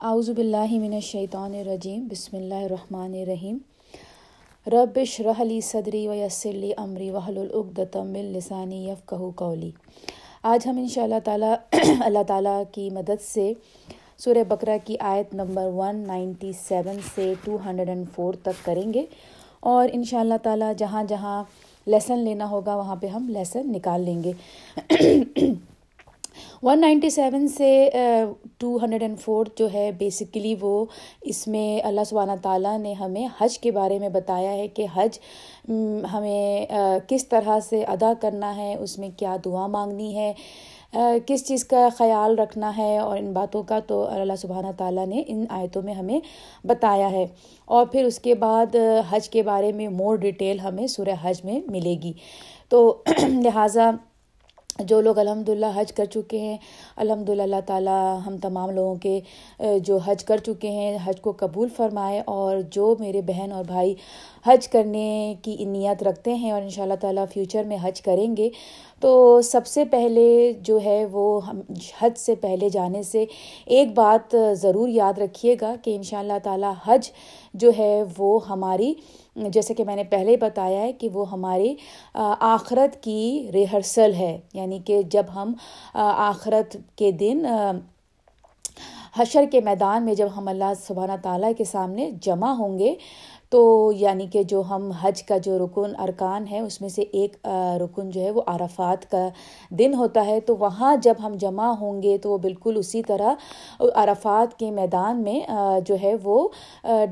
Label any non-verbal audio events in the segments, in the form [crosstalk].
اعوذ باللہ من الشیطان الرجیم، بسم اللہ الرحمن الرحیم. ربش رحلی صدری و یسلی عمری وحل العقدم السانی یفقہ کولی آج ہم ان شاء اللہ تعالیٰ [clears throat] اللہ تعالیٰ کی مدد سے سورہ بقرہ کی آیت نمبر ون نائنٹی سیون سے ٹو ہنڈریڈ اینڈ فور تک کریں گے اور ان شاء اللہ تعالیٰ جہاں جہاں لیسن لینا ہوگا وہاں پہ ہم لیسن نکال لیں گے۔ [clears throat] ون نائنٹی سیون سے ٹو ہنڈریڈ اینڈ فور جو ہے بیسیکلی وہ اس میں اللہ سبحانہ تعالیٰ نے ہمیں حج کے بارے میں بتایا ہے کہ حج ہمیں کس طرح سے ادا کرنا ہے، اس میں کیا دعا مانگنی ہے کس چیز کا خیال رکھنا ہے اور ان باتوں کا تو اللہ سبحانہ تعالیٰ نے ان آیتوں میں ہمیں بتایا ہے۔ اور پھر اس کے بعد حج کے بارے میں مور ڈیٹیل ہمیں سورہ حج میں ملے گی۔ تو [clears throat] لہٰذا جو لوگ الحمد للہ حج کر چکے ہیں الحمد للہ اللہ تعالیٰ ہم تمام لوگوں کے جو حج کر چکے ہیں، حج کو قبول فرمائے اور جو میرے بہن اور بھائی حج کرنے کی نیت رکھتے ہیں اور ان شاء اللہ تعالیٰ فیوچر میں حج کریں گے۔ تو سب سے پہلے جو ہے وہ ہم حج سے پہلے جانے سے ایک بات ضرور یاد رکھیے گا کہ ان شاء اللہ تعالیٰ حج جو ہے وہ ہماری جیسے کہ میں نے پہلے بتایا ہے کہ وہ ہماری آخرت کی ریہرسل ہے۔ یعنی کہ جب ہم آخرت کے دن حشر کے میدان میں جب ہم اللہ سبحانہ تعالیٰ کے سامنے جمع ہوں گے تو یعنی کہ جو ہم حج کا جو رکن ارکان ہے، اس میں سے ایک رکن جو ہے وہ عرفات کا دن ہوتا ہے۔ تو وہاں جب ہم جمع ہوں گے تو وہ بالکل اسی طرح عرفات کے میدان میں جو ہے وہ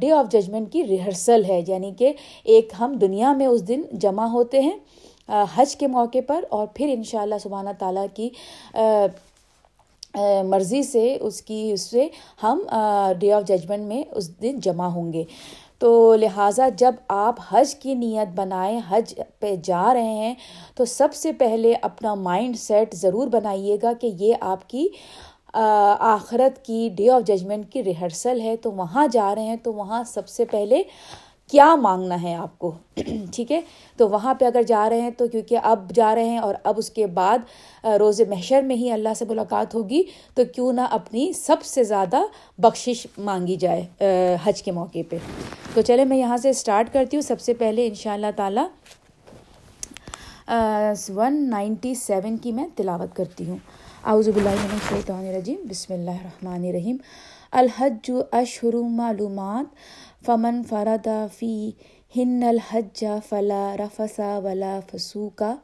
ڈے آف ججمنٹ کی ریہرسل ہے۔ یعنی کہ ایک ہم دنیا میں اس دن جمع ہوتے ہیں حج کے موقع پر اور پھر ان شاء اللہ سبحانہ تعالیٰ کی مرضی سے، اس کی، اس سے ہم ڈے آف ججمنٹ میں اس دن جمع ہوں گے۔ تو لہٰذا جب آپ حج کی نیت بنائیں، حج پہ جا رہے ہیں، تو سب سے پہلے اپنا مائنڈ سیٹ ضرور بنائیے گا کہ یہ آپ کی آخرت کی ڈے آف ججمنٹ کی ریہرسل ہے۔ تو وہاں جا رہے ہیں، تو وہاں سب سے پہلے کیا مانگنا ہے آپ کو؟ [clears throat] ٹھیک ہے؟ تو وہاں پہ اگر جا رہے ہیں تو کیونکہ اب جا رہے ہیں اور اب اس کے بعد روز محشر میں ہی اللہ سے ملاقات ہوگی، تو کیوں نہ اپنی سب سے زیادہ بخشش مانگی جائے حج کے موقع پہ۔ تو چلے میں یہاں سے اسٹارٹ کرتی ہوں۔ سب سے پہلے ان شاء اللہ تعالیٰ ون نائنٹی سیون کی میں تلاوت کرتی ہوں۔ اعوذ باللہ من الشیطان الرجیم، بسم اللہ الرحمن الرحیم۔ الحج اشہر معلومات فمن فردا فی ہن الحج فلا رفسا ولا فسوکا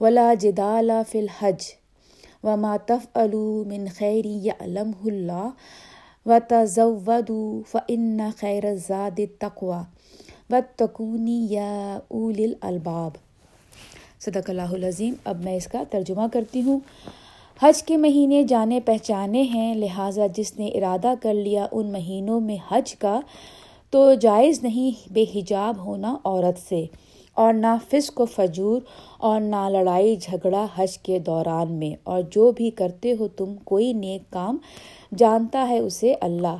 ولا جدالا فی الحج و ماتف من خیری علم اللہ و تضودو فن خیر زاد تقوا و تکونی یا اول الباب صدق اللہ العظیم۔ اب میں اس کا ترجمہ کرتی ہوں۔ حج کے مہینے جانے پہچانے ہیں، لہٰذا جس نے ارادہ کر لیا ان مہینوں میں حج کا تو جائز نہیں بے حجاب ہونا عورت سے، اور نہ فسق و فجور اور نہ لڑائی جھگڑا حج کے دوران میں۔ اور جو بھی کرتے ہو تم، کوئی نیک کام جانتا ہے اسے اللہ۔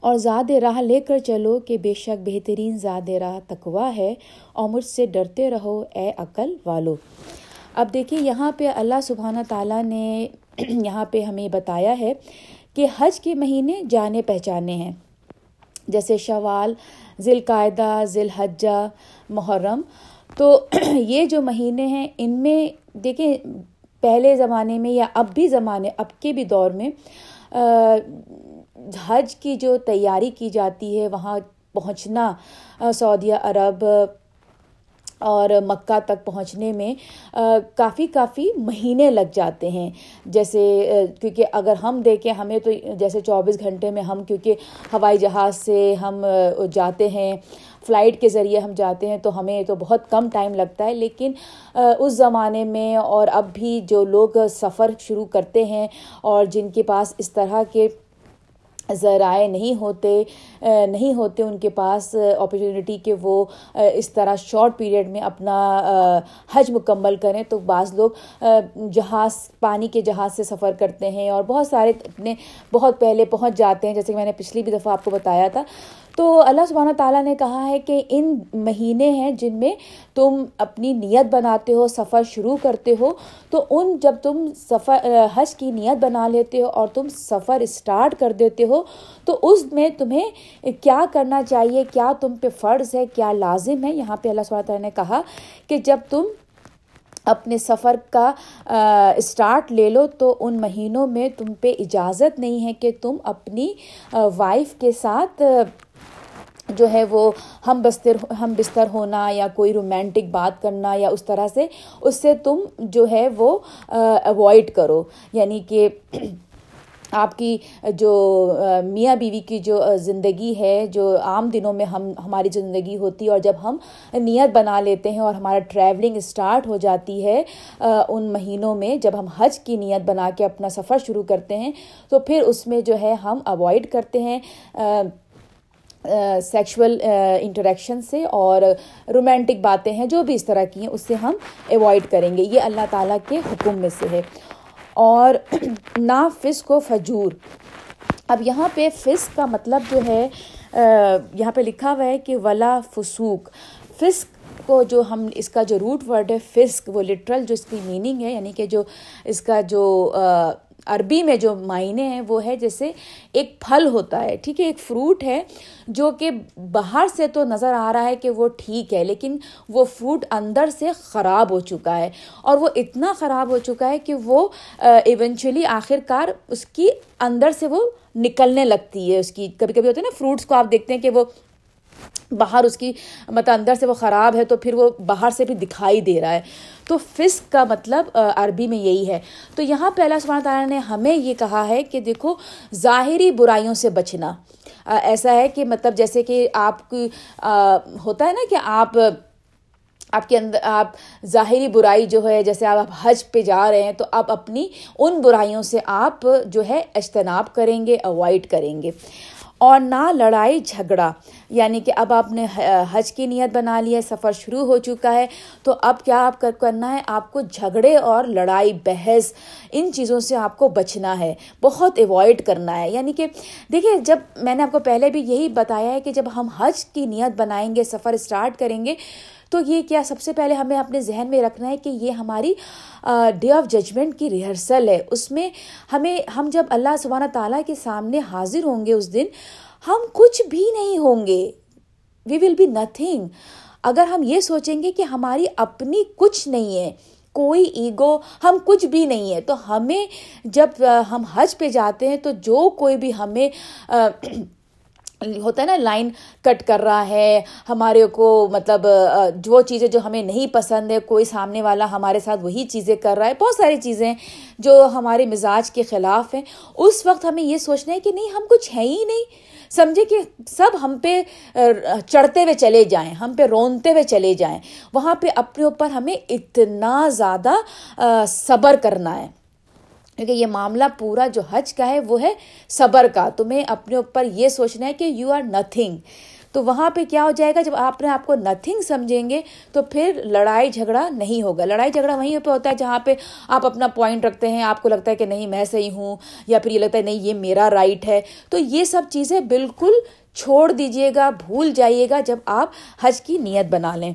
اور زاد راہ لے کر چلو کہ بے شک بہترین زاد راہ تقوا ہے، اور مجھ سے ڈرتے رہو اے عقل والو۔ اب دیکھیے یہاں پہ اللہ سبحانہ تعالیٰ نے [clears throat] یہاں پہ ہمیں بتایا ہے کہ حج کے مہینے جانے پہچانے ہیں۔ جیسے شوال ذیل قاعدہ ذی الحجہ محرم۔ تو [clears throat] یہ جو مہینے ہیں، ان میں دیکھیں، پہلے زمانے میں یا اب بھی زمانے، اب کے بھی دور میں حج کی جو تیاری کی جاتی ہے، وہاں پہنچنا سعودیہ عرب اور مکہ تک پہنچنے میں کافی کافی مہینے لگ جاتے ہیں۔ جیسے کیونکہ اگر ہم دیکھیں، ہمیں تو جیسے چوبیس گھنٹے میں ہم، کیونکہ ہوائی جہاز سے ہم جاتے ہیں، فلائٹ کے ذریعے ہم جاتے ہیں، تو ہمیں تو بہت کم ٹائم لگتا ہے۔ لیکن اس زمانے میں اور اب بھی جو لوگ سفر شروع کرتے ہیں اور جن کے پاس اس طرح کے ذرائع نہیں ہوتے نہیں ہوتے ان کے پاس اپرچونیٹی کہ وہ اس طرح شارٹ پیریڈ میں اپنا حج مکمل کریں تو بعض لوگ جہاز، پانی کے جہاز سے سفر کرتے ہیں اور بہت سارے اپنے بہت پہلے پہنچ جاتے ہیں۔ جیسے کہ میں نے پچھلی بھی دفعہ آپ کو بتایا تھا تو اللہ سبحانہ تعالیٰ نے کہا ہے کہ ان مہینے ہیں جن میں تم اپنی نیت بناتے ہو، سفر شروع کرتے ہو، تو ان جب تم سفر، حج کی نیت بنا لیتے ہو اور تم سفر اسٹارٹ کر دیتے ہو، تو اس میں تمہیں کیا کرنا چاہیے؟ کیا تم پہ فرض ہے؟ کیا لازم ہے؟ یہاں پہ اللہ سبحانہ تعالیٰ نے کہا کہ جب تم اپنے سفر کا اسٹارٹ لے لو، تو ان مہینوں میں تم پہ اجازت نہیں ہے کہ تم اپنی وائف کے ساتھ جو ہے وہ ہم بستر ہم بستر ہونا یا کوئی رومانٹک بات کرنا یا اس طرح سے، اس سے تم جو ہے وہ اوائڈ کرو۔ یعنی کہ آپ کی جو میاں بیوی کی جو زندگی ہے، جو عام دنوں میں ہم ہماری زندگی ہوتی ہے اور جب ہم نیت بنا لیتے ہیں اور ہمارا ٹریولنگ اسٹارٹ ہو جاتی ہے ان مہینوں میں جب ہم حج کی نیت بنا کے اپنا سفر شروع کرتے ہیں، تو پھر اس میں جو ہے ہم اوائڈ کرتے ہیں۔ سیکشول انٹریکشن سے اور رومانٹک باتیں ہیں جو بھی اس طرح کی ہیں، اس سے ہم ایوائڈ کریں گے۔ یہ اللہ تعالیٰ کے حکم میں سے ہے۔ اور [clears throat] نا فسق و فجور۔ اب یہاں پہ فسق کا مطلب جو ہے یہاں پہ لکھا ہوا ہے کہ ولا فسوق۔ فسق کو جو ہم، اس کا جو روٹ ورڈ ہے، فسق، وہ لٹرل جو اس کی میننگ ہے یعنی کہ جو اس کا جو عربی میں جو معنی ہیں وہ ہے جیسے ایک پھل ہوتا ہے، ٹھیک ہے، ایک فروٹ ہے جو کہ باہر سے تو نظر آ رہا ہے کہ وہ ٹھیک ہے، لیکن وہ فروٹ اندر سے خراب ہو چکا ہے اور وہ اتنا خراب ہو چکا ہے کہ وہ ایونچولی آخر کار اس کی اندر سے وہ نکلنے لگتی ہے، اس کی کبھی کبھی ہوتے ہیں نا فروٹس کو آپ دیکھتے ہیں کہ وہ باہر اس کی مطلب اندر سے وہ خراب ہے تو پھر وہ باہر سے بھی دکھائی دے رہا ہے۔ تو فسق کا مطلب عربی میں یہی ہے۔ تو یہاں پہ اللہ سبحانہ تعالیٰ نے ہمیں یہ کہا ہے کہ دیکھو، ظاہری برائیوں سے بچنا۔ ایسا ہے کہ مطلب جیسے کہ آپ کی ہوتا ہے نا کہ آپ آپ کے اندر، آپ ظاہری برائی جو ہے، جیسے آپ حج پہ جا رہے ہیں تو آپ اپنی ان برائیوں سے آپ جو ہے اجتناب کریں گے اوائڈ کریں گے۔ اور نہ لڑائی جھگڑا۔ یعنی کہ اب آپ نے حج کی نیت بنا لی ہے، سفر شروع ہو چکا ہے، تو اب کیا آپ کرنا ہے؟ آپ کو جھگڑے اور لڑائی، بحث، ان چیزوں سے آپ کو بچنا ہے، بہت ایوائڈ کرنا ہے۔ یعنی کہ دیکھیے، جب میں نے آپ کو پہلے بھی یہی بتایا ہے کہ جب ہم حج کی نیت بنائیں گے، سفر اسٹارٹ کریں گے تو یہ کیا سب سے پہلے ہمیں اپنے ذہن میں رکھنا ہے کہ یہ ہماری ڈے آف ججمنٹ کی ریہرسل ہے۔ اس میں ہمیں، ہم جب اللہ سبحانہ تعالیٰ کے سامنے حاضر ہوں گے اس دن، ہم کچھ بھی نہیں ہوں گے۔ وی ول بی نتھنگ اگر ہم یہ سوچیں گے کہ ہماری اپنی کچھ نہیں ہے، کوئی ایگو ہم کچھ بھی نہیں ہے، تو ہمیں جب ہم حج پہ جاتے ہیں تو جو کوئی بھی ہمیں ہوتا ہے نا لائن کٹ کر رہا ہے، ہمارے کو مطلب جو چیزیں جو ہمیں نہیں پسند ہے، کوئی سامنے والا ہمارے ساتھ وہی چیزیں کر رہا ہے، بہت ساری چیزیں جو ہمارے مزاج کے خلاف ہیں۔ اس وقت ہمیں یہ سوچنا ہے کہ نہیں، ہم کچھ ہیں ہی نہیں۔ سمجھے کہ سب ہم پہ چڑھتے ہوئے چلے جائیں، ہم پہ رونتے ہوئے چلے جائیں۔ وہاں پہ اپنے اوپر ہمیں اتنا زیادہ صبر کرنا ہے۔ کیونکہ یہ معاملہ پورا جو حج کا ہے وہ ہے صبر کا۔ تمہیں اپنے اوپر یہ سوچنا ہے کہ یو آر نتھنگ تو وہاں پہ کیا ہو جائے گا؟ جب آپ نے آپ کو نتھنگ سمجھیں گے تو پھر لڑائی جھگڑا نہیں ہوگا۔ لڑائی جھگڑا وہیں پہ ہوتا ہے جہاں پہ آپ اپنا پوائنٹ رکھتے ہیں، آپ کو لگتا ہے کہ نہیں میں صحیح ہوں، یا پھر یہ لگتا ہے نہیں یہ میرا رائٹ ہے۔ تو یہ سب چیزیں بالکل چھوڑ دیجیے گا، بھول جائیے گا جب آپ حج کی نیت بنا لیں۔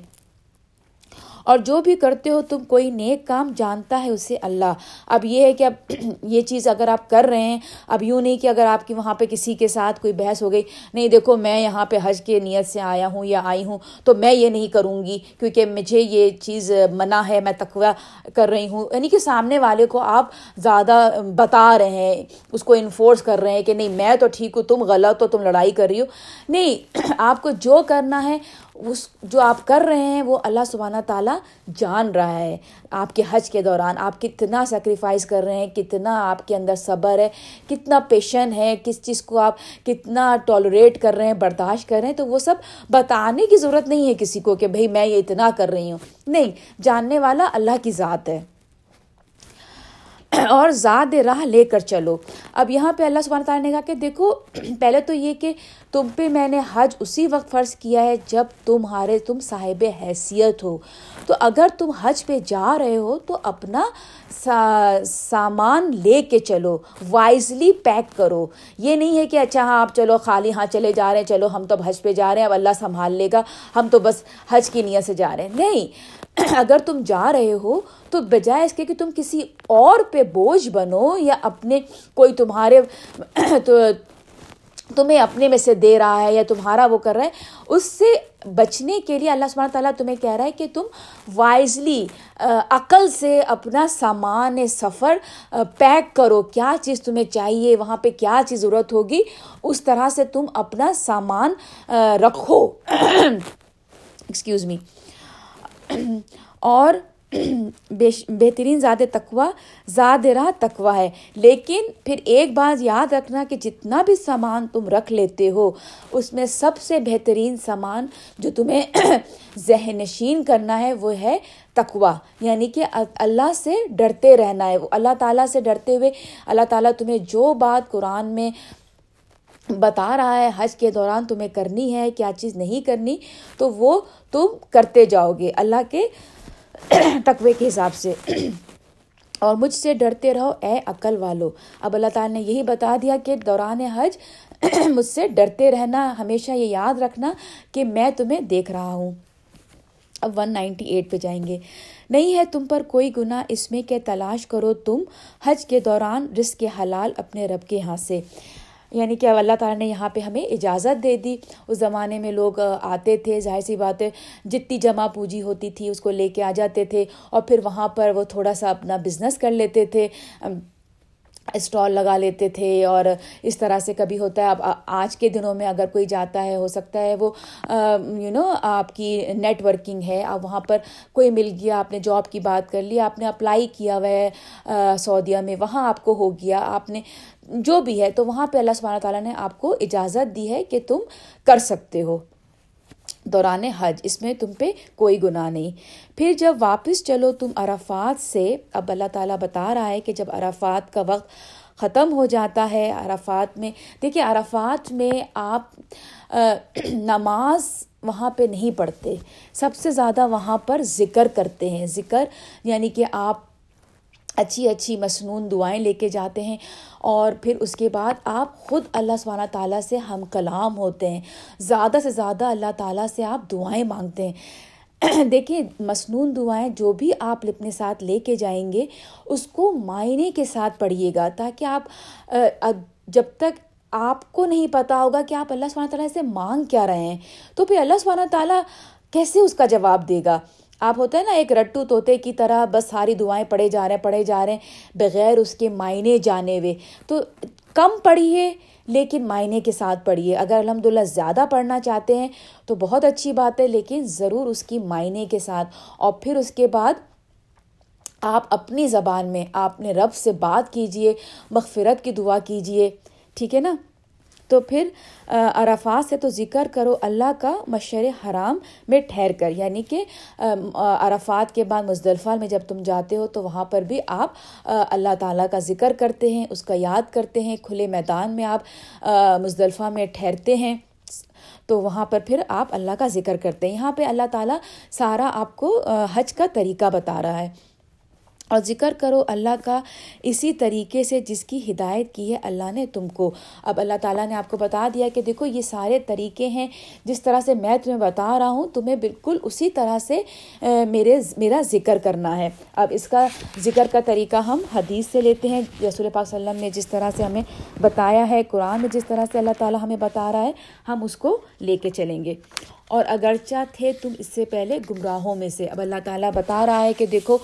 اور جو بھی کرتے ہو تم کوئی نیک کام جانتا ہے اسے اللہ۔ اب یہ ہے کہ اب [clears throat] یہ چیز اگر آپ کر رہے ہیں، اب یوں نہیں کہ اگر آپ کی وہاں پہ کسی کے ساتھ کوئی بحث ہو گئی، نہیں دیکھو میں یہاں پہ حج کے نیت سے آیا ہوں یا آئی ہوں، تو میں یہ نہیں کروں گی کیونکہ مجھے یہ چیز منع ہے، میں تقوی کر رہی ہوں۔ یعنی کہ سامنے والے کو آپ زیادہ بتا رہے ہیں، اس کو انفورس کر رہے ہیں کہ نہیں، میں تو ٹھیک ہوں، تم غلط ہو، تم لڑائی کر رہی ہو۔ نہیں، [clears throat] آپ کو جو کرنا ہے اس جو آپ کر رہے ہیں وہ اللہ سبحانہ تعالیٰ جان رہا ہے۔ آپ کے حج کے دوران آپ کتنا سیکریفائز کر رہے ہیں، کتنا آپ کے اندر صبر ہے، کتنا پیشن ہے کس چیز کو آپ کتنا ٹالوریٹ کر رہے ہیں، برداشت کر رہے ہیں، تو وہ سب بتانے کی ضرورت نہیں ہے کسی کو کہ بھائی میں یہ اتنا کر رہی ہوں۔ نہیں، جاننے والا اللہ کی ذات ہے۔ اور زاد راہ لے کر چلو۔ اب یہاں پہ اللہ سبحانہ تعالیٰ نے کہا کہ دیکھو، پہلے تو یہ کہ تم پہ میں نے حج اسی وقت فرض کیا ہے جب تمہارے تم صاحب حیثیت ہو۔ تو اگر تم حج پہ جا رہے ہو تو اپنا سامان لے کے چلو وائزلی پیک کرو۔ یہ نہیں ہے کہ اچھا ہاں آپ چلو خالی ہاں چلے جا رہے ہیں، چلو ہم تو حج پہ جا رہے ہیں، اب اللہ سنبھال لے گا، ہم تو بس حج کی نیت سے جا رہے ہیں۔ نہیں [clears throat] اگر تم جا رہے ہو تو بجائے اس کے کہ تم کسی اور پہ بوجھ بنو یا اپنے کوئی تمہارے [clears throat] تو تمہیں اپنے میں سے دے رہا ہے یا تمہارا وہ کر رہا ہے، اس سے بچنے کے لیے اللہ سبحانہ تعالیٰ تمہیں کہہ رہا ہے کہ تم وائزلی عقل سے اپنا سامان، سفر پیک کرو۔ کیا چیز تمہیں چاہیے؟ وہاں پہ کیا چیز ضرورت ہوگی؟ اس طرح سے تم اپنا سامان رکھو۔ [clears throat] ایکسکیوز می اور بہترین زیادہ تقوا زاد راہ تقوا ہے۔ لیکن پھر ایک بات یاد رکھنا کہ جتنا بھی سامان تم رکھ لیتے ہو، اس میں سب سے بہترین سامان جو تمہیں [clears throat] ذہن نشین کرنا ہے، وہ ہے تقوا یعنی کہ اللہ سے ڈرتے رہنا ہے۔ وہ اللہ تعالیٰ سے ڈرتے ہوئے اللہ تعالیٰ تمہیں جو بات قرآن میں بتا رہا ہے، حج کے دوران تمہیں کرنی ہے، کیا چیز نہیں کرنی، تو وہ تم کرتے جاؤ گے اللہ کے تقوی کے حساب سے۔ اور مجھ سے ڈرتے رہو، اے عقل والو۔ اب اللہ تعالیٰ نے یہی بتا دیا کہ دوران حج [clears throat] مجھ سے ڈرتے رہنا، ہمیشہ یہ یاد رکھنا کہ میں تمہیں دیکھ رہا ہوں۔ اب ون نائنٹی ایٹ پہ جائیں گے۔ نہیں ہے تم پر کوئی گناہ اس میں کہ تلاش کرو تم حج کے دوران رزق حلال اپنے رب کے ہاتھ سے۔ یعنی کہ اللہ تعالیٰ نے یہاں پہ ہمیں اجازت دے دی۔ اس زمانے میں لوگ آتے تھے، ظاہر سی بات ہے، جتنی جمع پوجی ہوتی تھی، اس کو لے کے آ جاتے تھے اور پھر وہاں پر وہ تھوڑا سا اپنا بزنس کر لیتے تھے۔ اسٹال لگا لیتے تھے اور اس طرح سے کبھی ہوتا ہے۔ اب آج کے دنوں میں اگر کوئی جاتا ہے، ہو سکتا ہے وہ یو نو آپ کی نیٹ ورکنگ ہے۔ اب وہاں پر کوئی مل گیا، آپ نے جاب کی بات کر لی، آپ نے اپلائی کیا ہوا ہے سعودیہ میں، وہاں آپ کو ہو گیا۔ آپ نے جو بھی ہے، تو وہاں پہ اللہ سبحانہ تعالیٰ نے آپ کو اجازت دی ہے کہ تم کر سکتے ہو۔ دوران حج، اس میں تم پہ کوئی گناہ نہیں۔ پھر جب واپس چلو تم عرفات سے، اب اللہ تعالیٰ بتا رہا ہے کہ جب عرفات کا وقت ختم ہو جاتا ہے، عرفات میں، دیکھیے عرفات میں آپ [clears throat] نماز وہاں پہ نہیں پڑھتے۔ سب سے زیادہ وہاں پر ذکر کرتے ہیں۔ ذکر یعنی کہ آپ اچھی اچھی مصنون دعائیں لے کے جاتے ہیں اور پھر اس کے بعد آپ خود اللہ سبحانہ تعالیٰ سے ہم کلام ہوتے ہیں۔ زیادہ سے زیادہ اللہ تعالیٰ سے آپ دعائیں مانگتے ہیں۔ [clears throat] دیکھیں مصنون دعائیں جو بھی آپ اپنے ساتھ لے کے جائیں گے، اس کو معنی کے ساتھ پڑھیے گا تاکہ آپ جب تک آپ کو نہیں پتہ ہوگا کہ آپ اللہ سبحانہ تعالیٰ سے مانگ کیا رہے ہیں، تو پھر اللہ سبحانہ تعالیٰ کیسے اس کا جواب دے گا؟ آپ ہوتے ہیں نا، ایک رٹو طوطے کی طرح بس ساری دعائیں پڑھے جا رہے ہیں، پڑھے جا رہے ہیں، بغیر اس کے معنی جانے ہوئے۔ تو کم پڑھیے لیکن معنی کے ساتھ پڑھیے۔ اگر الحمد للہ زیادہ پڑھنا چاہتے ہیں تو بہت اچھی بات ہے، لیکن ضرور اس کی معنی کے ساتھ۔ اور پھر اس کے بعد آپ اپنی زبان میں، آپ نے رب سے بات کیجیے، مغفرت کی دعا کیجیے۔ ٹھیک ہے نا؟ تو پھر عرفات سے تو ذکر کرو اللہ کا مشر حرام میں ٹھہر کر یعنی کہ عرفات کے بعد مزدلفہ میں جب تم جاتے ہو تو وہاں پر بھی آپ اللہ تعالیٰ کا ذکر کرتے ہیں، اس کا یاد کرتے ہیں، کھلے میدان میں آپ مزدلفہ میں ٹھہرتے ہیں، تو وہاں پر پھر آپ اللہ کا ذکر کرتے ہیں۔ یہاں پہ اللہ تعالیٰ سارا آپ کو حج کا طریقہ بتا رہا ہے۔ اور ذکر کرو اللہ کا اسی طریقے سے جس کی ہدایت کی ہے اللہ نے تم کو۔ اب اللہ تعالیٰ نے آپ کو بتا دیا کہ دیکھو یہ سارے طریقے ہیں۔ جس طرح سے میں تمہیں بتا رہا ہوں، تمہیں بالکل اسی طرح سے میرے میرا ذکر کرنا ہے۔ اب اس کا ذکر کا طریقہ ہم حدیث سے لیتے ہیں۔ رسول پاک صلی اللہ علیہ وسلم نے جس طرح سے ہمیں بتایا ہے، قرآن میں جس طرح سے اللہ تعالیٰ ہمیں بتا رہا ہے، ہم اس کو لے کے چلیں گے۔ اور اگرچہ تھے تم اس سے پہلے گمراہوں میں سے۔ اب اللہ تعالیٰ بتا رہا ہے کہ دیکھو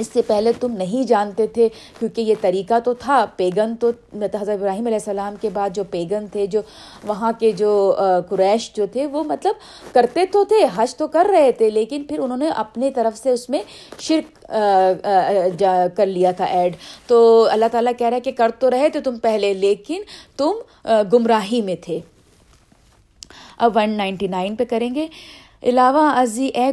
اس سے پہلے تم نہیں جانتے تھے، کیونکہ یہ طریقہ تو تھا، پیگن تو حضرت ابراہیم علیہ السلام کے بعد جو پیگن تھے، جو وہاں کے جو قریش جو تھے، وہ مطلب کرتے تو تھے، حج تو کر رہے تھے، لیکن پھر انہوں نے اپنے طرف سے اس میں شرک کر لیا تھا، ایڈ۔ تو اللہ تعالیٰ کہہ رہا ہے کہ کر تو رہے تھے تم پہلے، لیکن تم گمراہی میں تھے۔ اب ون نائنٹی نائن پہ کریں گے۔ علاوہ ازی اے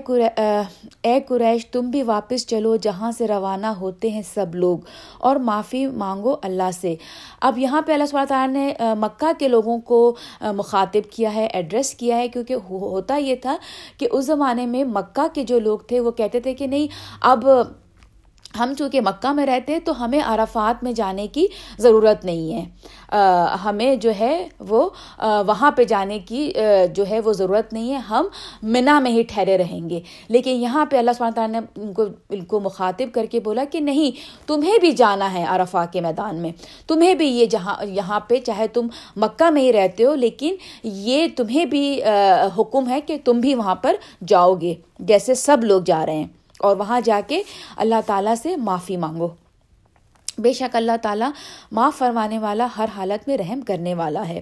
اے قریش، تم بھی واپس چلو جہاں سے روانہ ہوتے ہیں سب لوگ، اور معافی مانگو اللہ سے۔ اب یہاں پہ اللہ صلی تعالیٰ نے مکہ کے لوگوں کو مخاطب کیا ہے، ایڈریس کیا ہے، کیونکہ ہوتا یہ تھا کہ اس زمانے میں مکہ کے جو لوگ تھے وہ کہتے تھے کہ نہیں، اب ہم چونکہ مکہ میں رہتے ہیں تو ہمیں عرفات میں جانے کی ضرورت نہیں ہے۔ ہمیں جو ہے وہ وہاں پہ جانے کی جو ہے وہ ضرورت نہیں ہے۔ ہم منا میں ہی ٹھہرے رہیں گے۔ لیکن یہاں پہ اللہ سبحانہ تعالیٰ نے ان کو ان کو مخاطب کر کے بولا کہ نہیں، تمہیں بھی جانا ہے عرفہ کے میدان میں۔ تمہیں بھی یہ جہاں، یہاں پہ چاہے تم مکہ میں ہی رہتے ہو، لیکن یہ تمہیں بھی حکم ہے کہ تم بھی وہاں پر جاؤ گے، جیسے سب لوگ جا رہے ہیں۔ اور وہاں جا کے اللہ تعالیٰ سے معافی مانگو۔ بے شک اللہ تعالیٰ معاف فرمانے والا ہر حالت میں رحم کرنے والا ہے۔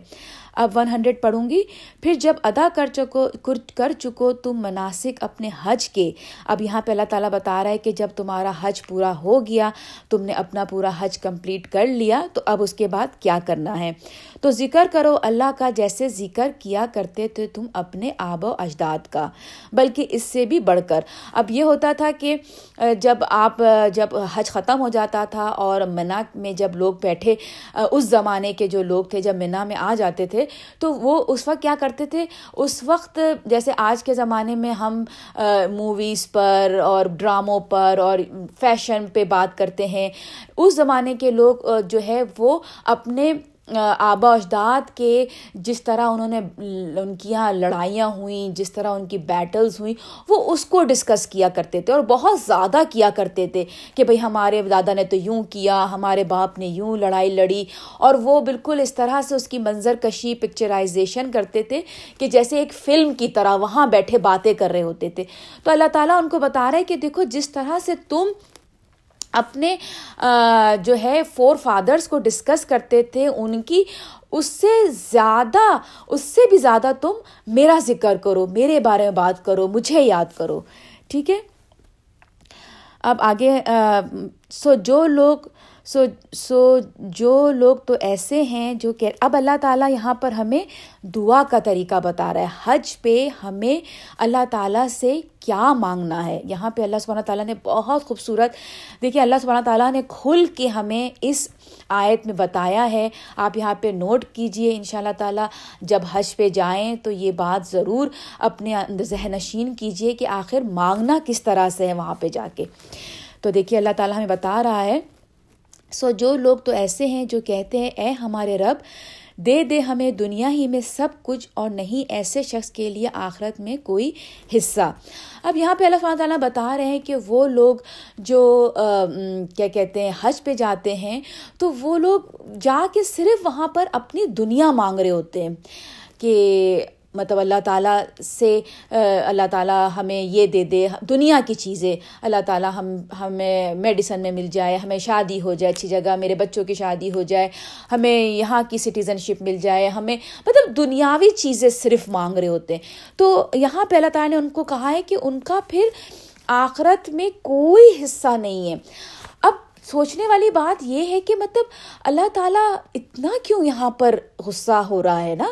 اب ون ہنڈریڈ پڑھوں گی۔ پھر جب ادا کر چکو کر چکو تم مناسک اپنے حج کے۔ اب یہاں پہ اللہ تعالیٰ بتا رہا ہے کہ جب تمہارا حج پورا ہو گیا، تم نے اپنا پورا حج کمپلیٹ کر لیا، تو اب اس کے بعد کیا کرنا ہے؟ تو ذکر کرو، اللہ کا جیسے ذکر کیا کرتے تھے تم اپنے آب و اجداد کا، بلکہ اس سے بھی بڑھ کر۔ اب یہ ہوتا تھا کہ جب آپ جب حج ختم ہو جاتا تھا اور منا میں جب لوگ بیٹھے اس زمانے کے جو لوگ تھے، جب منا میں آ جاتے تھے تو وہ اس وقت کیا کرتے تھے؟ اس وقت جیسے آج کے زمانے میں ہم موویز پر اور ڈراموں پر اور فیشن پہ بات کرتے ہیں۔ اس زمانے کے لوگ جو ہے وہ اپنے آبا اجداد کے جس طرح انہوں نے ان کی یہاں لڑائیاں ہوئیں، جس طرح ان کی بیٹلز ہوئیں، وہ اس کو ڈسکس کیا کرتے تھے اور بہت زیادہ کیا کرتے تھے کہ بھئی ہمارے دادا نے تو یوں کیا، ہمارے باپ نے یوں لڑائی لڑی اور وہ بالکل اس طرح سے اس کی منظر کشی پکچرائزیشن کرتے تھے کہ جیسے ایک فلم کی طرح وہاں بیٹھے باتیں کر رہے ہوتے تھے۔ تو اللہ تعالیٰ ان کو بتا رہے کہ دیکھو جس طرح سے تم اپنے جو ہے فور فادرس کو ڈسکس کرتے تھے، ان کی، اس سے زیادہ، اس سے بھی زیادہ تم میرا ذکر کرو، میرے بارے میں بات کرو، مجھے یاد کرو، ٹھیک ہے؟ اب آگے سو جو لوگ سو سو جو لوگ تو ایسے ہیں جو کہ اب اللہ تعالیٰ یہاں پر ہمیں دعا کا طریقہ بتا رہا ہے۔ حج پہ ہمیں اللہ تعالیٰ سے کیا مانگنا ہے؟ یہاں پہ اللہ سبحانہ تعالیٰ نے بہت خوبصورت، دیکھیے اللہ سبحانہ تعالیٰ نے کھل کے ہمیں اس آیت میں بتایا ہے۔ آپ یہاں پہ نوٹ کیجیے ان شاء اللہ تعالیٰ، جب حج پہ جائیں تو یہ بات ضرور اپنے ذہن نشین کیجیے کہ آخر مانگنا کس طرح سے ہے وہاں پہ جا کے۔ تو دیکھیے اللہ تعالیٰ ہمیں بتا رہا ہے سو جو لوگ تو ایسے ہیں جو کہتے ہیں، اے ہمارے رب، دے دے ہمیں دنیا ہی میں سب کچھ اور نہیں ایسے شخص کے لیے آخرت میں کوئی حصہ۔ اب یہاں پہ اللہ تعالیٰ بتا رہے ہیں کہ وہ لوگ جو کیا کہتے ہیں، حج پہ جاتے ہیں، تو وہ لوگ جا کے صرف وہاں پر اپنی دنیا مانگ رہے ہوتے ہیں کہ مطلب اللہ تعالیٰ سے اللہ تعالیٰ ہمیں یہ دے دے، دنیا کی چیزیں، اللہ تعالیٰ ہم، ہمیں میڈیسن میں مل جائے، ہمیں شادی ہو جائے اچھی جگہ، میرے بچوں کی شادی ہو جائے، ہمیں یہاں کی سٹیزن شپ مل جائے، ہمیں مطلب دنیاوی چیزیں صرف مانگ رہے ہوتے ہیں۔ تو یہاں پہ اللہ تعالیٰ نے ان کو کہا ہے کہ ان کا پھر آخرت میں کوئی حصہ نہیں ہے۔ سوچنے والی بات یہ ہے کہ مطلب اللہ تعالیٰ اتنا کیوں یہاں پر غصہ ہو رہا ہے نا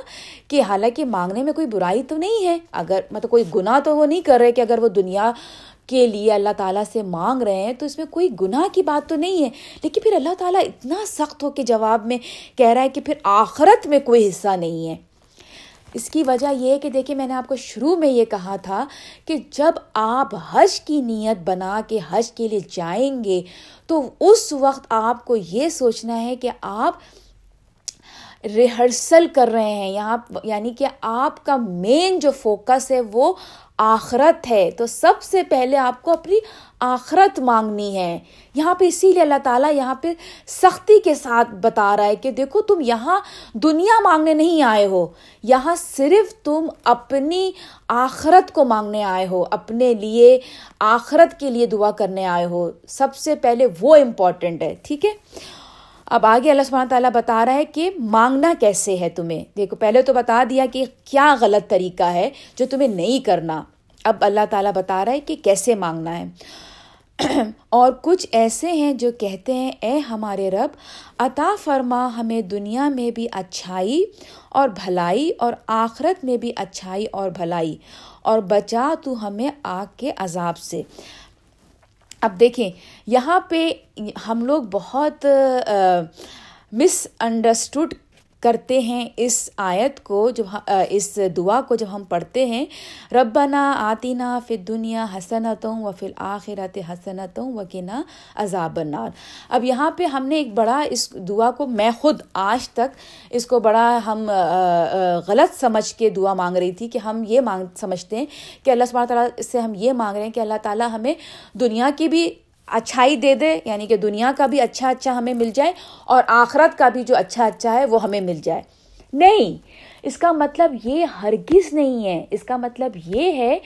کہ حالانکہ مانگنے میں کوئی برائی تو نہیں ہے۔ اگر مطلب کوئی گناہ تو وہ نہیں کر رہے کہ اگر وہ دنیا کے لیے اللہ تعالیٰ سے مانگ رہے ہیں تو اس میں کوئی گناہ کی بات تو نہیں ہے۔ لیکن پھر اللہ تعالیٰ اتنا سخت ہو کے جواب میں کہہ رہا ہے کہ پھر آخرت میں کوئی حصہ نہیں ہے۔ اس کی وجہ یہ ہے کہ دیکھیں میں نے آپ کو شروع میں یہ کہا تھا کہ جب آپ حج کی نیت بنا کے حج کے لیے جائیں گے، تو اس وقت آپ کو یہ سوچنا ہے کہ آپ ریہرسل کر رہے ہیں۔ یہاں یعنی کہ آپ کا مین جو فوکس ہے وہ آخرت ہے۔ تو سب سے پہلے آپ کو اپنی آخرت مانگنی ہے۔ یہاں پہ اسی لیے اللہ تعالیٰ یہاں پہ سختی کے ساتھ بتا رہا ہے کہ دیکھو تم یہاں دنیا مانگنے نہیں آئے ہو۔ یہاں صرف تم اپنی آخرت کو مانگنے آئے ہو، اپنے لیے آخرت کے لیے دعا کرنے آئے ہو۔ سب سے پہلے وہ امپورٹنٹ ہے، ٹھیک ہے؟ اب آگے اللہ سبحانہ تعالیٰ بتا رہا ہے کہ مانگنا کیسے ہے تمہیں۔ دیکھو، پہلے تو بتا دیا کہ کیا غلط طریقہ ہے جو تمہیں نہیں کرنا۔ اب اللہ تعالیٰ بتا رہا ہے کہ کیسے مانگنا ہے۔ [clears throat] اور کچھ ایسے ہیں جو کہتے ہیں، اے ہمارے رب، عطا فرما ہمیں دنیا میں بھی اچھائی اور بھلائی اور آخرت میں بھی اچھائی اور بھلائی، اور بچا تو ہمیں آگ کے عذاب سے۔ اب دیکھیں، یہاں پہ ہم لوگ بہت مس انڈرسٹوڈ کرتے ہیں اس آیت کو جب اس دعا کو جب ہم پڑھتے ہیں، ربنا آتینا فی دنیا حسنتوں و فی الآخرت حسنتوں و عذاب النار۔ اب یہاں پہ ہم نے ایک بڑا اس دعا کو، میں خود آج تک اس کو بڑا ہم غلط سمجھ کے دعا مانگ رہی تھی کہ ہم یہ مانگ سمجھتے ہیں کہ اللہ سبحانہ تعالیٰ سے ہم یہ مانگ رہے ہیں کہ اللہ تعالیٰ ہمیں دنیا کی بھی اچھائی دے دے یعنی کہ دنیا کا بھی اچھا اچھا ہمیں مل جائے اور آخرت کا بھی جو اچھا اچھا ہے وہ ہمیں مل جائے۔ نہیں، اس کا مطلب یہ ہرگز نہیں ہے۔ اس کا مطلب یہ ہے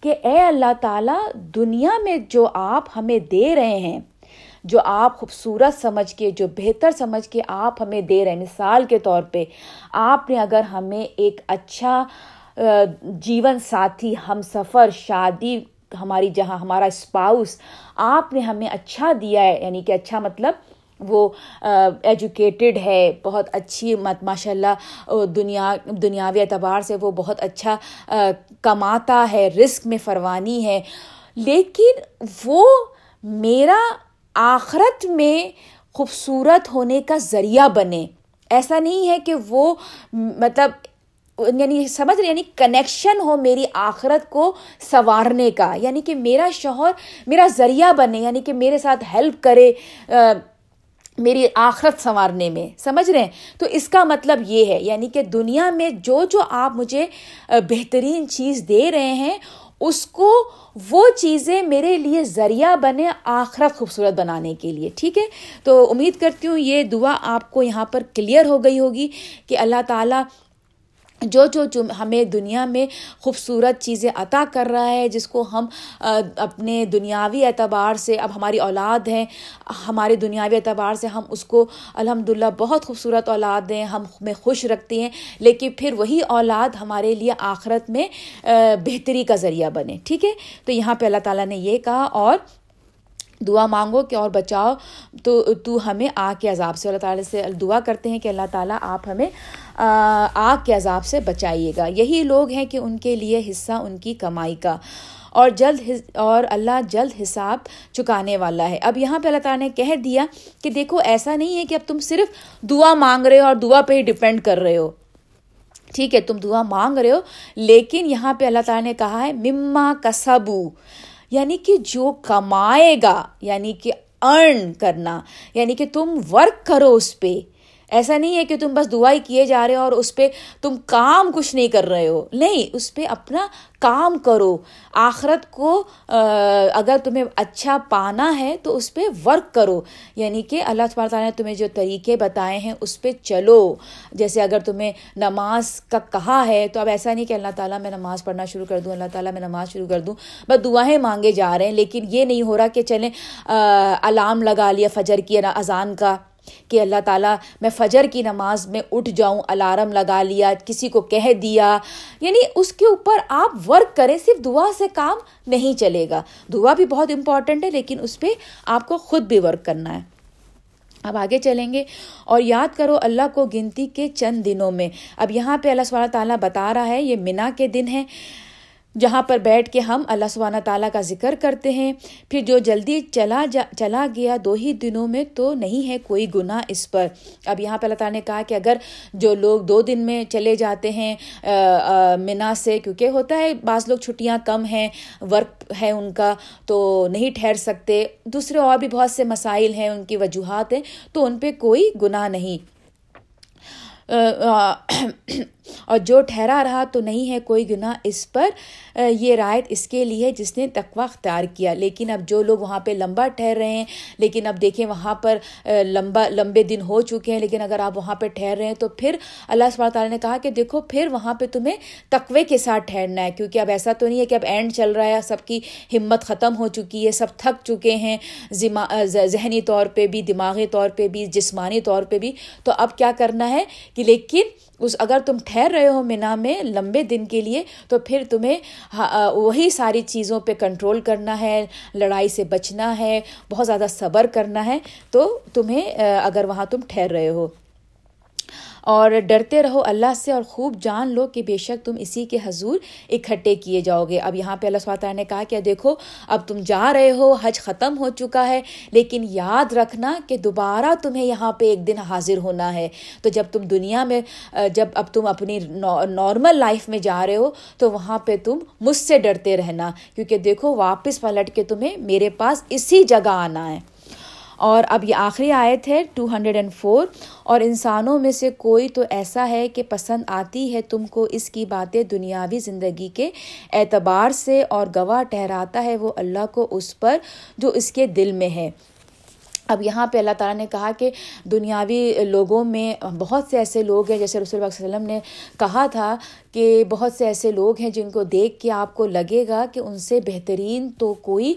کہ اے اللہ تعالیٰ، دنیا میں جو آپ ہمیں دے رہے ہیں، جو آپ خوبصورت سمجھ کے، جو بہتر سمجھ کے آپ ہمیں دے رہے ہیں، مثال کے طور پہ، آپ نے اگر ہمیں ایک اچھا جیون ساتھی، ہم سفر، شادی ہماری جہاں ہمارا اسپاؤس آپ نے ہمیں اچھا دیا ہے یعنی کہ اچھا مطلب وہ ایجوکیٹڈ ہے، بہت اچھی ماشاء اللہ دنیا، دنیاوی اعتبار سے وہ بہت اچھا کماتا ہے رسک میں فروانی ہے۔ لیکن وہ میرا آخرت میں خوبصورت ہونے کا ذریعہ بنے۔ ایسا نہیں ہے کہ وہ مطلب یعنی سمجھ رہے یعنی کنیکشن ہو میری آخرت کو سنوارنے کا یعنی کہ میرا شوہر میرا ذریعہ بنے یعنی کہ میرے ساتھ ہیلپ کرے میری آخرت سنوارنے میں، سمجھ رہے ہیں؟ تو اس کا مطلب یہ ہے یعنی کہ دنیا میں جو جو آپ مجھے بہترین چیز دے رہے ہیں، اس کو وہ چیزیں میرے لیے ذریعہ بنے آخرت خوبصورت بنانے کے لیے، ٹھیک ہے؟ تو امید کرتی ہوں یہ دعا آپ کو یہاں پر کلیئر ہو گئی ہوگی کہ اللہ تعالیٰ جو جو ہمیں دنیا میں خوبصورت چیزیں عطا کر رہا ہے، جس کو ہم اپنے دنیاوی اعتبار سے، اب ہماری اولاد ہیں، ہمارے دنیاوی اعتبار سے ہم اس کو الحمد للہ بہت خوبصورت اولاد ہیں، ہم ہمیں خوش رکھتے ہیں، لیکن پھر وہی اولاد ہمارے لیے آخرت میں بہتری کا ذریعہ بنے، ٹھیک ہے؟ تو یہاں پہ اللہ تعالیٰ نے یہ کہا اور دعا مانگو کہ اور بچاؤ، تو تو ہمیں آگ کے عذاب سے، اللہ تعالیٰ سے دعا کرتے ہیں کہ اللہ تعالیٰ آپ ہمیں آگ کے عذاب سے بچائیے گا۔ یہی لوگ ہیں کہ ان کے لیے حصہ ان کی کمائی کا۔ اور جلد اور اللہ جلد حساب چکانے والا ہے۔ اب یہاں پہ اللہ تعالیٰ نے کہہ دیا کہ دیکھو، ایسا نہیں ہے کہ اب تم صرف دعا مانگ رہے ہو اور دعا پہ ہی ڈپینڈ کر رہے ہو۔ ٹھیک ہے، تم دعا مانگ رہے ہو، لیکن یہاں پہ اللہ تعالیٰ نے کہا ہے، مما کسبو یعنی کہ جو کمائے گا یعنی کہ ارن کرنا یعنی کہ تم ورک کرو اس پہ ایسا نہیں ہے کہ تم بس دعائی کیے جا رہے ہو اور اس پہ تم کام کچھ نہیں کر رہے ہو۔ نہیں، اس پہ اپنا کام کرو۔ آخرت کو اگر تمہیں اچھا پانا ہے تو اس پہ ورک کرو۔ یعنی کہ اللہ تعالیٰ تعالیٰ نے تمہیں جو طریقے بتائے ہیں اس پہ چلو۔ جیسے اگر تمہیں نماز کا کہا ہے تو اب ایسا نہیں کہ اللہ تعالیٰ میں نماز پڑھنا شروع کر دوں، اللہ تعالیٰ میں نماز شروع کر دوں۔ بس دعائیں مانگے جا رہے ہیں، لیکن یہ نہیں ہو رہا کہ چلیں الارم لگا لیا فجر کی، اذان کا۔ کہ اللہ تعالیٰ میں فجر کی نماز میں اٹھ جاؤں، الارم لگا لیا، کسی کو کہہ دیا۔ یعنی اس کے اوپر آپ ورک کریں، صرف دعا سے کام نہیں چلے گا۔ دعا بھی بہت امپورٹنٹ ہے، لیکن اس پہ آپ کو خود بھی ورک کرنا ہے۔ اب آگے چلیں گے۔ اور یاد کرو اللہ کو گنتی کے چند دنوں میں۔ اب یہاں پہ اللہ سب تعالیٰ بتا رہا ہے، یہ منا کے دن ہے جہاں پر بیٹھ کے ہم اللہ سبحانہ تعالیٰ کا ذکر کرتے ہیں۔ پھر جو جلدی چلا جا، چلا گیا، دو ہی دنوں میں تو نہیں ہے کوئی گناہ اس پر۔ اب یہاں پہ اللہ تعالیٰ نے کہا کہ اگر جو لوگ دو دن میں چلے جاتے ہیں منا سے، کیونکہ ہوتا ہے بعض لوگ چھٹیاں کم ہیں، ورک ہے ان کا تو نہیں ٹھہر سکتے۔ دوسرے اور بھی بہت سے مسائل ہیں، ان کی وجوہات ہیں، تو ان پہ کوئی گناہ نہیں۔ اور جو ٹھہرا رہا تو نہیں ہے کوئی گناہ اس پر یہ رائت اس کے لیے جس نے تقوی اختیار کیا۔ لیکن اب جو لوگ وہاں پہ لمبا ٹھہر رہے ہیں، لیکن اب دیکھیں وہاں پر لمبا، لمبے دن ہو چکے ہیں، لیکن اگر آپ وہاں پہ ٹھہر رہے ہیں تو پھر اللہ سب تعالیٰ نے کہا کہ دیکھو، پھر وہاں پہ تمہیں تقوے کے ساتھ ٹھہرنا ہے، کیونکہ اب ایسا تو نہیں ہے کہ اب اینڈ چل رہا ہے، سب کی ہمت ختم ہو چکی ہے، سب تھک چکے ہیں ذہنی طور پہ بھی، دماغی طور پہ بھی، جسمانی طور پہ بھی۔ تو اب کیا کرنا ہے کہ لیکن اس اگر تم ٹھہر رہے ہو منا میں لمبے دن کے لیے، تو پھر تمہیں وہی ساری چیزوں پہ کنٹرول کرنا ہے، لڑائی سے بچنا ہے، بہت زیادہ صبر کرنا ہے۔ تو تمہیں اگر وہاں تم ٹھہر رہے ہو۔ اور ڈرتے رہو اللہ سے اور خوب جان لو کہ بے شک تم اسی کے حضور اکٹھے کیے جاؤ گے۔ اب یہاں پہ اللہ تعالیٰ نے کہا کہ دیکھو، اب تم جا رہے ہو، حج ختم ہو چکا ہے، لیکن یاد رکھنا کہ دوبارہ تمہیں یہاں پہ ایک دن حاضر ہونا ہے۔ تو جب تم دنیا میں، جب اب تم اپنی نارمل لائف میں جا رہے ہو، تو وہاں پہ تم مجھ سے ڈرتے رہنا۔ کیونکہ دیکھو، واپس پلٹ کے تمہیں میرے پاس اسی جگہ آنا ہے۔ اور اب یہ آخری آیت ہے ٹو ہنڈریڈ اینڈ فور اور انسانوں میں سے کوئی تو ایسا ہے کہ پسند آتی ہے تم کو اس کی باتیں دنیاوی زندگی کے اعتبار سے اور گواہ ٹھہراتا ہے وہ اللہ کو اس پر جو اس کے دل میں ہے۔ اب یہاں پہ اللہ تعالیٰ نے کہا کہ دنیاوی لوگوں میں بہت سے ایسے لوگ ہیں جیسے رسول اللہ علیہ وسلم نے کہا تھا کہ بہت سے ایسے لوگ ہیں جن کو دیکھ کے آپ کو لگے گا کہ ان سے بہترین تو کوئی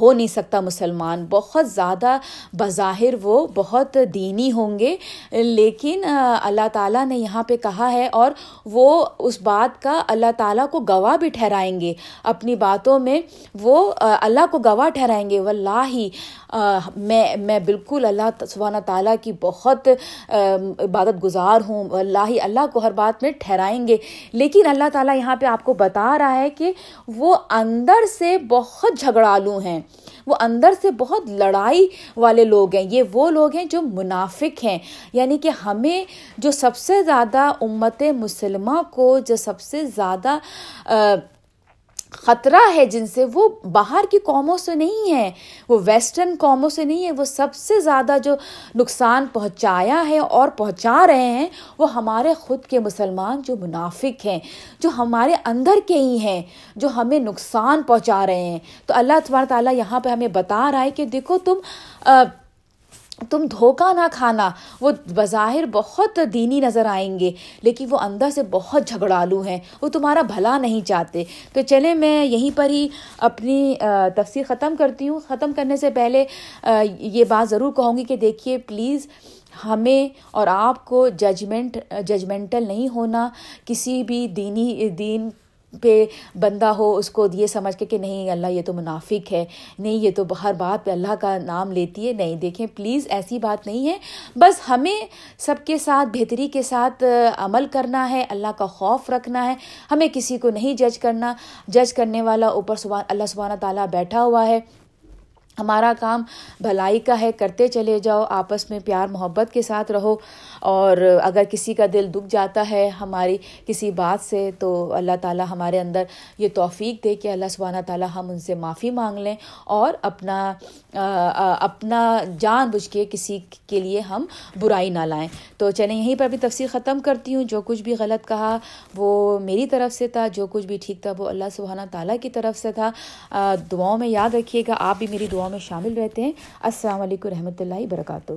ہو نہیں سکتا مسلمان۔ بہت زیادہ بظاہر وہ بہت دینی ہوں گے، لیکن اللہ تعالیٰ نے یہاں پہ کہا ہے اور وہ اس بات کا اللہ تعالیٰ کو گواہ بھی ٹھہرائیں گے۔ اپنی باتوں میں وہ اللہ کو گواہ ٹھہرائیں گے۔ واللہ ہی میں میں بالکل اللہ سبحانہ تعالیٰ کی بہت عبادت گزار ہوں۔ اللہ ہی اللہ کو ہر بات میں ٹھہرائیں گے۔ لیکن اللہ تعالیٰ یہاں پہ آپ کو بتا رہا ہے کہ وہ اندر سے بہت جھگڑالو ہیں۔ وہ اندر سے بہت لڑائی والے لوگ ہیں۔ یہ وہ لوگ ہیں جو منافق ہیں۔ یعنی کہ ہمیں جو سب سے زیادہ امت مسلمہ کو جو سب سے زیادہ خطرہ ہے جن سے وہ باہر کی قوموں سے نہیں ہے وہ ویسٹرن قوموں سے نہیں ہے وہ سب سے زیادہ جو نقصان پہنچایا ہے اور پہنچا رہے ہیں، وہ ہمارے خود کے مسلمان جو منافق ہیں، جو ہمارے اندر کے ہی ہیں، جو ہمیں نقصان پہنچا رہے ہیں۔ تو اللہ تبارک تعالیٰ یہاں پہ ہمیں بتا رہا ہے کہ دیکھو تم تم دھوکہ نہ کھانا، وہ بظاہر بہت دینی نظر آئیں گے، لیکن وہ اندر سے بہت جھگڑالو ہیں، وہ تمہارا بھلا نہیں چاہتے۔ تو چلے میں یہیں پر ہی اپنی تفسیر ختم کرتی ہوں۔ ختم کرنے سے پہلے یہ بات ضرور کہوں گی کہ دیکھیے، پلیز ہمیں اور آپ کو ججمنٹ، ججمنٹل نہیں ہونا، کسی بھی دینی، دین پہ بندہ ہو اس کو یہ سمجھ کے کہ نہیں، اللہ یہ تو منافق ہے، نہیں یہ تو ہر بات پہ اللہ کا نام لیتی ہے، نہیں، دیکھیں پلیز ایسی بات نہیں ہے۔ بس ہمیں سب کے ساتھ بہتری کے ساتھ عمل کرنا ہے، اللہ کا خوف رکھنا ہے۔ ہمیں کسی کو نہیں جج کرنا۔ جج کرنے والا اوپر سبحان، اللہ سبحانہ تعالیٰ بیٹھا ہوا ہے۔ ہمارا کام بھلائی کا ہے، کرتے چلے جاؤ، آپس میں پیار محبت کے ساتھ رہو۔ اور اگر کسی کا دل دکھ جاتا ہے ہماری کسی بات سے، تو اللہ تعالیٰ ہمارے اندر یہ توفیق دے کہ اللہ سبحانہ تعالیٰ ہم ان سے معافی مانگ لیں۔ اور اپنا اپنا جان بوجھ کے کسی کے لیے ہم برائی نہ لائیں۔ تو چلیں، یہیں پر بھی تفصیل ختم کرتی ہوں۔ جو کچھ بھی غلط کہا وہ میری طرف سے تھا، جو کچھ بھی ٹھیک تھا وہ اللہ سبحانہ تعالیٰ کی طرف سے تھا۔ دعاؤں میں یاد رکھیے گا، آپ بھی میری دعاؤں میں شامل رہتے ہیں۔ السلام علیکم رحمۃ اللہ وبرکاتہ۔